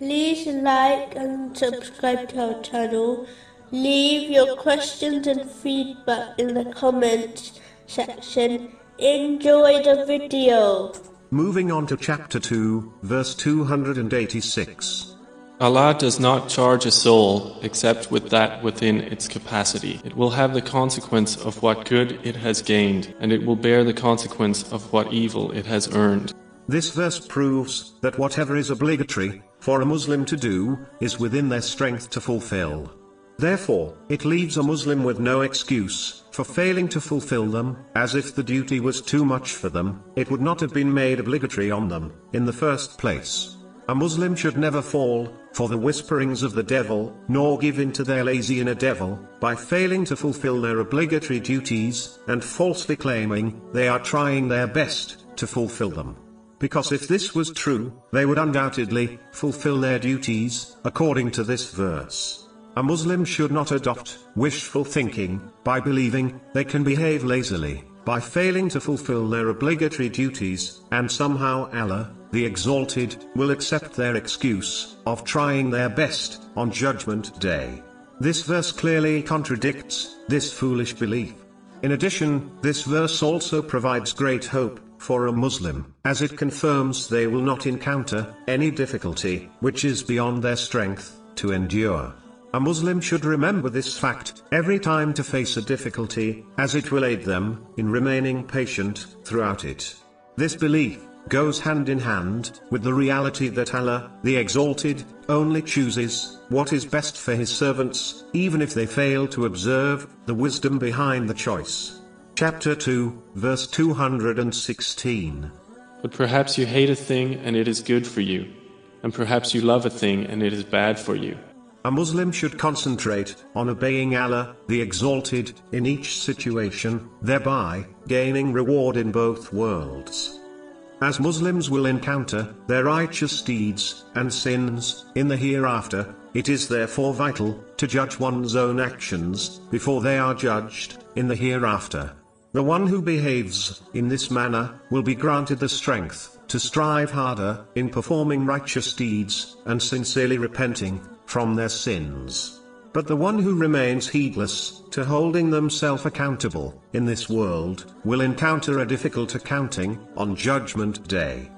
like and subscribe to our channel. Leave your questions and feedback in the comments section. Enjoy the video. Moving on to chapter 2, verse 286. Allah does not charge a soul except with that within its capacity. It will have the consequence of what good it has gained, and it will bear the consequence of what evil it has earned. This verse proves that whatever is obligatory for a Muslim to do is within their strength to fulfill. Therefore, it leaves a Muslim with no excuse for failing to fulfill them, as if the duty was too much for them, it would not have been made obligatory on them in the first place. A Muslim should never fall for the whisperings of the devil, nor give in to their lazy inner devil, by failing to fulfill their obligatory duties, and falsely claiming they are trying their best to fulfill them. Because if this was true, they would undoubtedly fulfill their duties, according to this verse. A Muslim should not adopt wishful thinking by believing they can behave lazily by failing to fulfill their obligatory duties, and somehow Allah, the Exalted, will accept their excuse of trying their best on Judgment Day. This verse clearly contradicts this foolish belief. In addition, this verse also provides great hope for a Muslim, as it confirms they will not encounter any difficulty which is beyond their strength to endure. A Muslim should remember this fact every time to face a difficulty, as it will aid them in remaining patient throughout it. This belief goes hand in hand with the reality that Allah, the Exalted, only chooses what is best for His servants, even if they fail to observe the wisdom behind the choice. Chapter 2, verse 216. But perhaps you hate a thing and it is good for you, and perhaps you love a thing and it is bad for you. A Muslim should concentrate on obeying Allah, the Exalted, in each situation, thereby gaining reward in both worlds. As Muslims will encounter their righteous deeds and sins in the hereafter, it is therefore vital to judge one's own actions before they are judged in the hereafter. The one who behaves in this manner will be granted the strength to strive harder in performing righteous deeds and sincerely repenting from their sins. But the one who remains heedless to holding themselves accountable in this world will encounter a difficult accounting on Judgment Day.